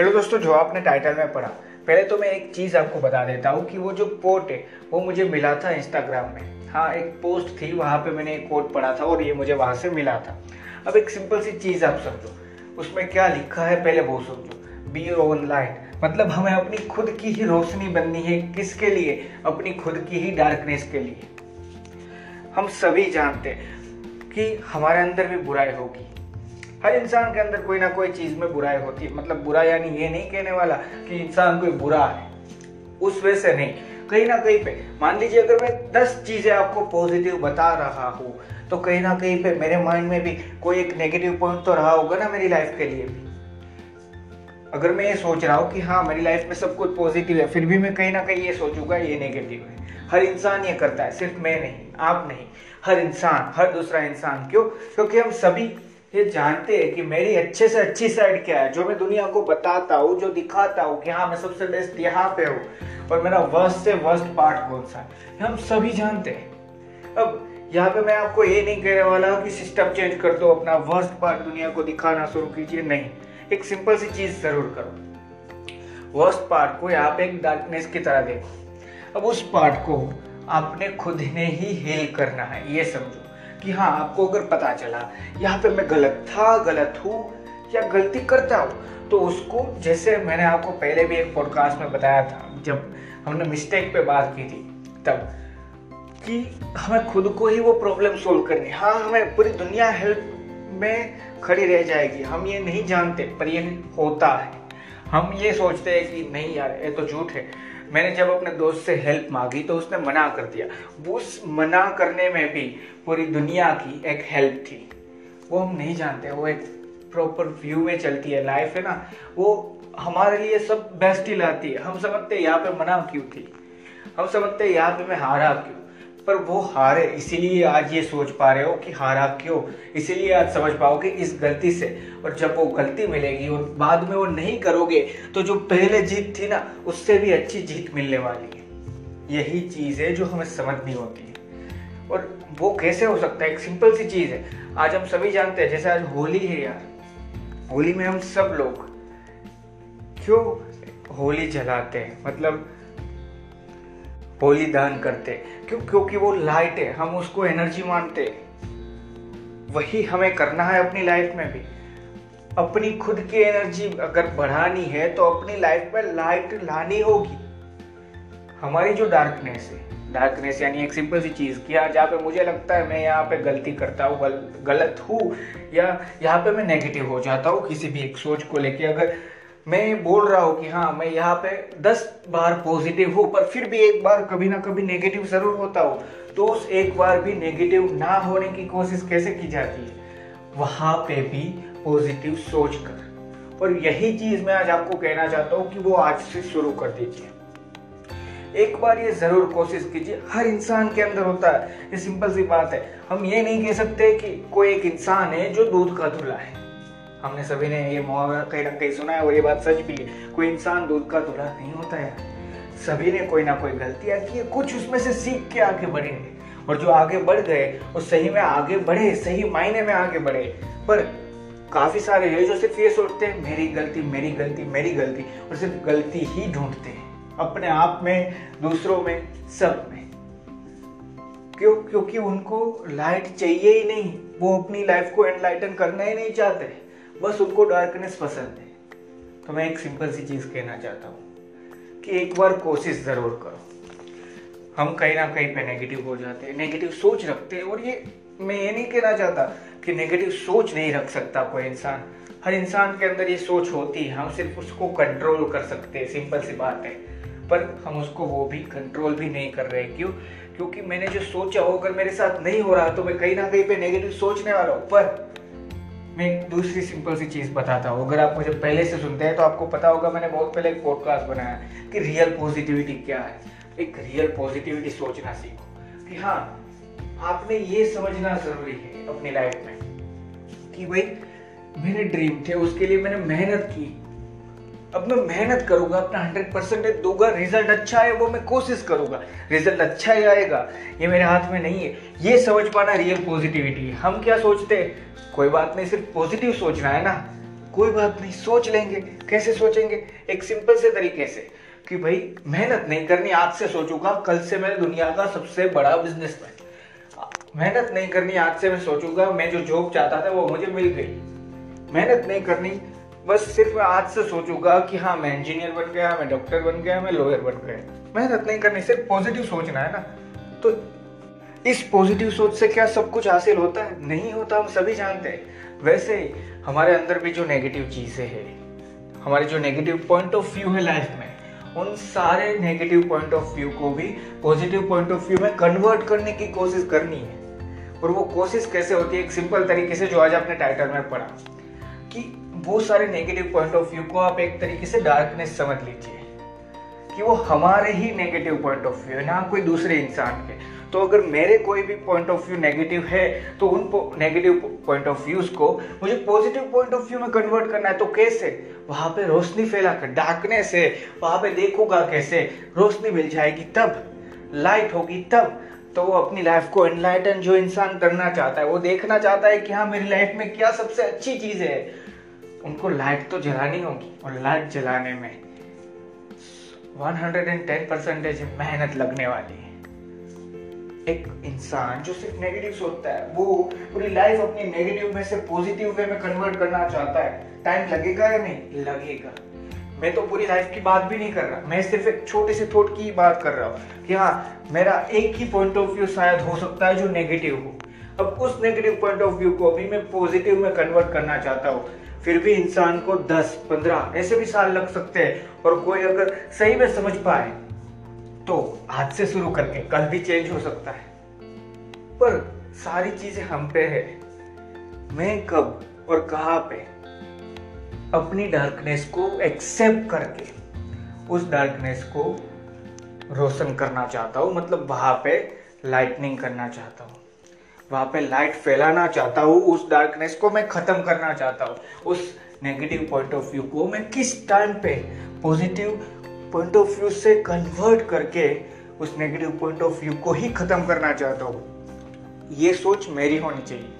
Hello दोस्तों जो आपने टाइटल में पढ़ा, पहले तो मैं एक चीज़ आपको बता देता हूँ कि वो जो कोट है, वो मुझे मिला था इंस्टाग्राम में। हाँ एक पोस्ट थी, वहाँ पे मैंने एक कोट पढ़ा था और ये मुझे वहाँ से मिला था। अब एक सिंपल सी चीज़ आप समझो, उसमें क्या लिखा है पहले वो समझो बी ओन लाइट मतलब हमें अपनी खुद की ही रोशनी बननी है, किसके लिए? अपनी खुद की ही डार्कनेस के लिए। हम सभी जानते हैं कि हमारे अंदर भी बुराई होगी। हर इंसान के अंदर कोई ना कोई चीज़ में बुराई होती है। मतलब बुरा यानी ये नहीं कहने वाला कि इंसान कोई बुरा है। उस वजह से नहीं। कहीं ना कहीं पे, मान लीजिए अगर मैं दस चीज़ें आपको पॉजिटिव बता रहा हूँ तो कहीं ना कहीं पे मेरे माइंड में भी कोई एक नेगेटिव पॉइंट तो रहा होगा ना मेरी लाइफ के लिए भी। अगर मैं ये सोच रहा हूँ कि हाँ मेरी लाइफ में सब कुछ पॉजिटिव है, फिर भी मैं कहीं ना कहीं ये सोचूँगा, ये नेगेटिव है। हर इंसान ये करता है, सिर्फ़ मैं नहीं, आप नहीं। हर इंसान, हर दूसरा इंसान। क्यों? क्योंकि हम सभी ये जानते हैं कि मेरी अच्छे से अच्छी साइड क्या है। जो मैं दुनिया को बताता हूँ, जो दिखाता हूँ कि हाँ मैं सबसे बेस्ट यहाँ पे हूँ, और मेरा वर्स्ट से वर्स्ट पार्ट कौन सा है हम सभी जानते हैं। अब यहाँ पे मैं आपको ये नहीं कहने वाला कि सिस्टम चेंज कर दो, अपना वर्स्ट पार्ट दुनिया को दिखाना शुरू कीजिए। नहीं, एक सिंपल सी चीज़ ज़रूर करो। वर्स्ट पार्ट को यहाँ पे एक डार्कनेस की तरह देखो। अब उस पार्ट को आपने खुद ने ही हेल करना है, ये समझो। कि हाँ आपको अगर पता चला, यहाँ पे मैं गलत था, गलत हूँ, या गलती करता हूँ तो उसको, जैसे मैंने आपको पहले भी एक पॉडकास्ट में बताया था, जब हमने मिस्टेक पे बात की थी, तब, कि हमें खुद को ही वो प्रॉब्लम सोल्व करनी हाँ। हमें पूरी दुनिया हेल्प में खड़ी रह जाएगी, हम ये नहीं जानते, पर ये होता है। हम ये सोचते हैं कि नहीं यार, ये तो झूठ है। मैंने जब अपने दोस्त से हेल्प मांगी तो उसने मना कर दिया। उस मना करने में भी पूरी दुनिया की एक हेल्प थी। वो हम नहीं जानते, वो एक प्रॉपर व्यू में चलती है लाइफ है ना? वो हमारे लिए सब बेस्ट ही लाती है। हम समझते यहाँ पे मना क्यों थी? हम समझते यहाँ पे मैं हारा क्यों? पर वो हारे, इसीलिए आज ये सोच पा रहे हो कि हारा क्यों? इसीलिए आज समझ पाओगे इस गलती से, और जब वो गलती मिलेगी और बाद में वो नहीं करोगे तो जो पहले जीत थी ना, उससे भी अच्छी जीत मिलने वाली है। यही चीज़ है जो हमें समझनी होती है। और वो कैसे हो सकता है? एक सिंपल सी चीज़ है। आज हम सभी जानते हैं, जैसे आज होली है यार। होली में हम सब लोग क्यों होली जलाते हैं? मतलब होली दान करते। क्यों क्योंकि वो लाइट है हम उसको एनर्जी मानते। वही हमें करना है अपनी लाइफ में भी। अपनी खुद की एनर्जी अगर बढ़ानी है तो अपनी लाइफ में लाइट लानी होगी। हमारी जो डार्कनेस है डार्कनेस यानी एक सिंपल सी चीज़ कि जहाँ पे मुझे लगता है मैं यहाँ पे गलती करता हूँ गल, गलत हूँ या यहाँ पे मैं नेगेटिव हो जाता हूँ किसी भी एक सोच को लेके। अगर मैं बोल रहा हूँ कि हाँ मैं यहाँ पे दस बार पॉजिटिव हूँ, पर फिर भी एक बार कभी ना कभी नेगेटिव ज़रूर होता हूँ। तो उस एक बार भी नेगेटिव ना होने की कोशिश कैसे की जाती है? वहाँ पे भी पॉजिटिव सोच कर। और यही चीज़ मैं आज आपको कहना चाहता हूँ कि वो आज से शुरू कर दीजिए। एक बार ये ज़रूर कोशिश कीजिए। हर इंसान के अंदर होता है। ये सिंपल सी बात है। हम ये नहीं कह सकते कि कोई एक इंसान है जो दूध का धुला है। हमने सभी ने ये मुहावरा कहीं ना कहीं सुना है और ये बात सच भी है। कोई इंसान दूध का धुला नहीं होता है सभी ने कोई ना कोई गलतियाँ की कुछ उसमें से सीख के आगे बढ़ेंगे। और जो आगे बढ़ गए, वो सही में आगे बढ़े, सही मायने में आगे बढ़े। पर काफ़ी सारे हैं जो सिर्फ़ ये सोचते हैं, मेरी गलती मेरी गलती मेरी गलती। और सिर्फ़ गलती ही ढूंढते हैं, अपने आप में, दूसरों में, सब में। क्यों? क्योंकि उनको लाइट चाहिए ही नहीं। वो अपनी लाइफ को एनलाइटन करना ही नहीं चाहते। बस उनको डार्कनेस पसंद है। तो मैं एक सिंपल सी चीज़ कहना चाहता हूँ कि एक बार कोशिश ज़रूर करो। हम कहीं ना कहीं पे नेगेटिव हो जाते हैं नेगेटिव सोच रखते हैं, और ये मैं ये नहीं कहना चाहता कि नेगेटिव सोच नहीं रख सकता कोई इंसान। हर इंसान के अंदर ये सोच होती है, हम सिर्फ़ उसको कंट्रोल कर सकते हैं सिंपल सी बात है। पर हम उसको वो भी कंट्रोल भी नहीं कर रहे क्यों? क्योंकि मैंने जो सोचा हो अगर मेरे साथ नहीं हो रहा तो मैं कहीं ना कहीं पे नेगेटिव सोचने वाला हूँ। पर मैं एक दूसरी सिंपल सी चीज़ बताता हूँ। अगर आप मुझे पहले से सुनते हैं तो आपको पता होगा मैंने बहुत पहले एक पॉडकास्ट बनाया कि रियल पॉजिटिविटी क्या है। एक रियल पॉजिटिविटी सोचना सीखो कि हाँ आपने ये समझना ज़रूरी है अपनी लाइफ में कि भाई मेरे ड्रीम थे, उसके लिए मैंने मेहनत की। अब मैं मेहनत करूँगा, अपना हंड्रेड परसेंट दूँगा रिज़ल्ट अच्छा है वो मैं कोशिश करूँगा। रिज़ल्ट अच्छा ही आएगा, ये मेरे हाथ में नहीं है। ये समझ पाना रियल पॉजिटिविटी है। हम क्या सोचते हैं? कोई बात नहीं, सिर्फ़ पॉजिटिव सोचना है ना? कोई बात नहीं, सोच लेंगे। कैसे सोचेंगे? एक सिंपल से तरीके से। कि भाई, मेहनत नहीं करनी, आज से सोचूँगा, कल से मैं दुनिया का सबसे बड़ा बिजनेसमैन मेहनत नहीं करनी, आज से मैं सोचूँगा, मैं जो जॉब चाहता था, वो मुझे मिल गई। मेहनत नहीं करनी बस सिर्फ़ मैं आज से सोचूँगा कि हाँ मैं इंजीनियर बन गया, मैं डॉक्टर बन गया, मैं लॉयर बन गया। मेहनत नहीं करनी, सिर्फ़ पॉजिटिव सोचना है ना। तो इस पॉजिटिव सोच से क्या सब कुछ हासिल होता है? नहीं होता, हम सभी जानते हैं। वैसे हमारे अंदर भी जो नेगेटिव चीज़ें है, हमारे जो नेगेटिव पॉइंट ऑफ़ व्यू है लाइफ में, उन सारे नेगेटिव पॉइंट ऑफ़ व्यू को भी पॉजिटिव पॉइंट ऑफ़ व्यू में कन्वर्ट करने की कोशिश करनी है। और वो कोशिश कैसे होती है? एक सिंपल तरीके से जो आज आपने टाइटल में पढ़ा, कि वो सारे नेगेटिव पॉइंट ऑफ़ व्यू को आप एक तरीके से डार्कनेस समझ लीजिए कि वो हमारे ही नेगेटिव पॉइंट ऑफ़ व्यू है, ना कोई दूसरे इंसान के। तो अगर मेरे कोई भी पॉइंट ऑफ़ व्यू नेगेटिव है तो उन नेगेटिव पॉइंट ऑफ़ व्यूज़ को मुझे पॉजिटिव पॉइंट ऑफ़ व्यू में कन्वर्ट करना है तो कैसे? वहाँ पे रोशनी फैला कर डार्कनेस है। वहाँ पे देखूँगा कैसे? रोशनी मिल जाएगी तब लाइट होगी तब। तो वो अपनी लाइफ को एनलाइटन जो इंसान करना चाहता है, वो देखना चाहता है कि हाँ मेरी लाइफ में क्या सबसे अच्छी चीज़ है। उनको लाइट तो जलानी होगी और लाइट जलाने में 110 परसेंटेज मेहनत लगने वाली है। एक इंसान जो सिर्फ़ नेगेटिव सोचता है, वो पूरी लाइफ अपनी नेगेटिव में से पॉजिटिव वे में कन्वर्ट करना चाहता है। टाइम लगेगा या नहीं? लगेगा। मैं तो पूरी लाइफ की बात भी नहीं कर रहा। मैं सिर्फ़ एक छोटे से थॉट की बात कर रहा हूँ कि हाँ मेरा एक ही पॉइंट ऑफ़ व्यू शायद हो सकता है जो नेगेटिव हो। अब उस नेगेटिव पॉइंट ऑफ़ व्यू को भी मैं पॉजिटिव में कन्वर्ट करना चाहता हूँ। फिर भी इंसान को 10, 15 ऐसे भी साल लग सकते हैं और कोई अगर सही में समझ पाए तो आज से शुरू करके कल भी चेंज हो सकता है। पर सारी चीज़ें हम पे है। मैं कब और कहा पे? अपनी डार्कनेस को एक्सेप्ट करके उस डार्कनेस को रोशन करना चाहता हूँ मतलब वहाँ पे लाइटनिंग करना चाहता हूँ। वहाँ पे लाइट फैलाना चाहता हूँ, उस डार्कनेस को मैं खत्म करना चाहता हूँ। उस नेगेटिव पॉइंट ऑफ़ व्यू को मैं किस टाइम पे पॉजिटिव पॉइंट ऑफ़ व्यू से कन्वर्ट करके उस नेगेटिव पॉइंट ऑफ़ व्यू को ही खत्म करना चाहता हूँ? ये सोच मेरी होनी चाहिए।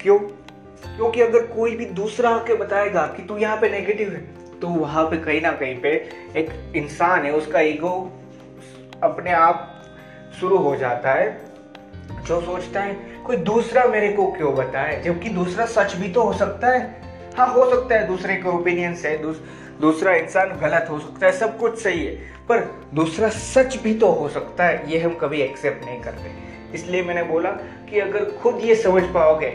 क्यों? क्योंकि अगर कोई भी दूसरा आके बताएगा कि तू यहाँ पे नेगेटिव है तो वहाँ पे कहीं ना कहीं पे एक इंसान है, उसका ईगो अपने आप शुरू हो जाता है। जो सोचता है कोई दूसरा मेरे को क्यों बताए? जबकि दूसरा सच भी तो हो सकता है। हाँ हो सकता है दूसरे के ओपिनियन से दूस, दूसरा इंसान गलत हो सकता है सब कुछ सही है पर दूसरा सच भी तो हो सकता है ये हम कभी एक्सेप्ट नहीं करते। इसलिए मैंने बोला कि अगर खुद ये समझ पाओगे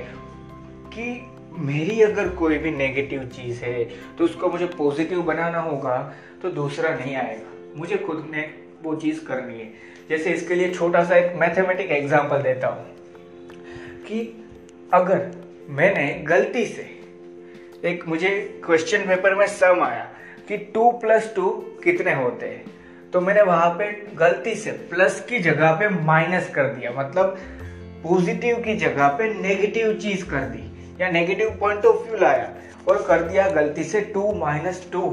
कि मेरी अगर कोई भी नेगेटिव चीज़ है तो उसको मुझे पॉजिटिव बनाना होगा तो दूसरा नहीं आएगा। मुझे खुद ने वो चीज़ करनी है। जैसे इसके लिए छोटा सा एक मैथमेटिक एग्ज़ाम्पल देता हूँ कि अगर मैंने गलती से एक मुझे क्वेश्चन पेपर में सम आया कि टू प्लस टू कितने होते हैं तो मैंने वहाँ पे गलती से प्लस की जगह पे माइनस कर दिया मतलब पॉजिटिव की जगह पे नेगेटिव चीज़ कर दी, या नेगेटिव पॉइंट ऑफ़ व्यू लाया और कर दिया गलती से टू माइनस टू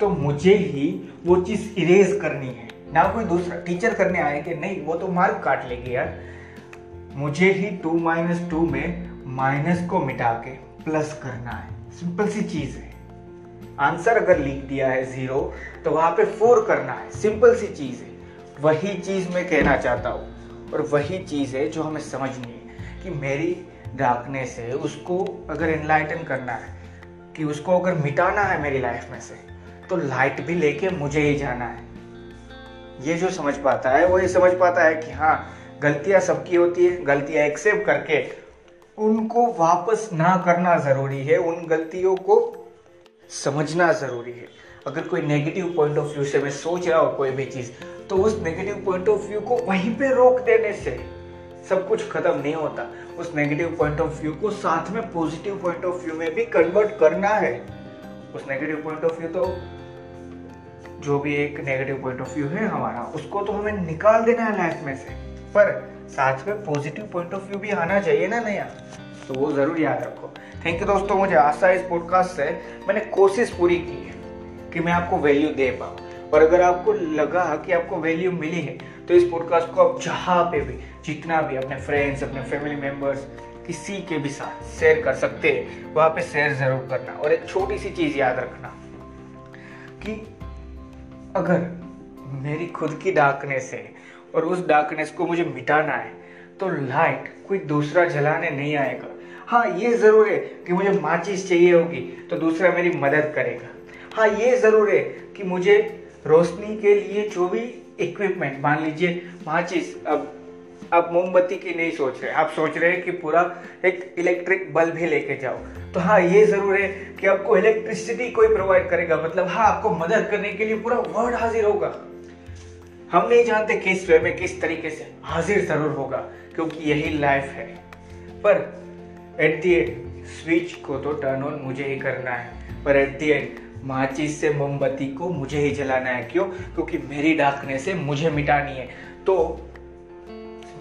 तो मुझे ही वो चीज़ इरेज करनी है। ना कोई दूसरा टीचर करने आए कि नहीं, वो तो मार्क काट लेगी यार। मुझे ही टू माइनस टू में माइनस को मिटा के प्लस करना है। सिंपल सी चीज़ है। आंसर अगर लिख दिया है ज़ीरो तो वहाँ पे फोर करना है। सिंपल सी चीज़ है। वही चीज़ मैं कहना चाहता हूँ। और वही चीज़ है जो हमें समझनी है कि मेरी डार्कनेस है, उसको अगर इनलाइटन करना है, कि उसको अगर मिटाना है मेरी लाइफ में से तो लाइट भी लेके मुझे ही जाना है। ये जो समझ पाता है, वो ये समझ पाता है कि हाँ गलतियाँ सबकी होती है, गलतियाँ एक्सेप्ट करके उनको वापस ना करना ज़रूरी है, उन गलतियों को समझना ज़रूरी है। अगर कोई नेगेटिव पॉइंट ऑफ़ व्यू से मैं सोच रहा हूँ कोई भी चीज़ तो उस नेगेटिव पॉइंट ऑफ़ व्यू को वहीं पे रोक देने से सब कुछ खत्म नहीं होता। उस नेगेटिव पॉइंट ऑफ़ व्यू को साथ में पॉजिटिव पॉइंट ऑफ़ व्यू में भी कन्वर्ट करना है। उस नेगेटिव पॉइंट ऑफ़ व्यू तो जो भी एक नेगेटिव पॉइंट ऑफ़ व्यू है हमारा, उसको तो हमें निकाल देना है लाइफ में से। पर साथ में पॉजिटिव पॉइंट ऑफ़ व्यू भी आना चाहिए ना नया? तो वो ज़रूर याद रखो। थैंक यू दोस्तों, मुझे आशा है इस पॉडकास्ट से मैंने कोशिश पूरी की है कि मैं आपको वैल्यू दे पाऊँ। और अगर आपको लगा कि आपको वैल्यू मिली है तो इस पॉडकास्ट को आप जहाँ पे भी, जितना भी अपने फ्रेंड्स अपने फैमिली मेंबर्स किसी के भी साथ शेयर कर सकते हैं, वहाँ पे शेयर ज़रूर करना। और एक छोटी सी चीज़ याद रखना कि अगर मेरी खुद की डार्कनेस है और उस डार्कनेस को मुझे मिटाना है तो लाइट कोई दूसरा जलाने नहीं आएगा। हाँ ये ज़रूर है कि मुझे माचिस चाहिए होगी तो दूसरा मेरी मदद करेगा। हाँ ये ज़रूर है कि मुझे रोशनी के लिए जो भी इक्विपमेंट मान लीजिए माचिस अब आप मोमबत्ती की नहीं सोच रहे। आप सोच रहे हैं कि पूरा एक इलेक्ट्रिक बल्ब ही लेके जाओ। तो हाँ ये ज़रूर है कि आपको इलेक्ट्रिसिटी कोई प्रोवाइड करेगा। मतलब हाँ आपको मदद करने के लिए पूरा वर्ल्ड हाजिर होगा। हम नहीं जानते किस वे में किस तरीके से हाजिर ज़रूर होगा, क्योंकि यही लाइफ है। पर एट दी एंड स्विच को तो टर्न ऑन मुझे ही करना है। पर एट दी एंड माचिस से मोमबत्ती को मुझे ही जलाना है। क्यों? क्योंकि मेरी डार्कनेस से मुझे मिटानी है। तो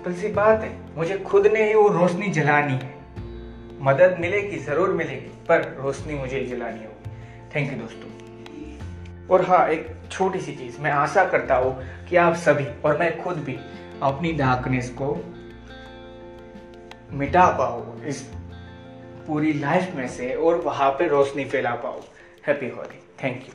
सिंपल सी बात है, मुझे खुद ने ही वो रोशनी जलानी है। मदद मिलेगी, ज़रूर मिलेगी, पर रोशनी मुझे जलानी होगी। थैंक यू दोस्तों। और हाँ एक छोटी सी चीज़, मैं आशा करता हूँ कि आप सभी और मैं खुद भी अपनी डार्कनेस को मिटा पाओ इस पूरी लाइफ में से, और वहाँ पे रोशनी फैला पाओ हैप्पी होली थैंक यू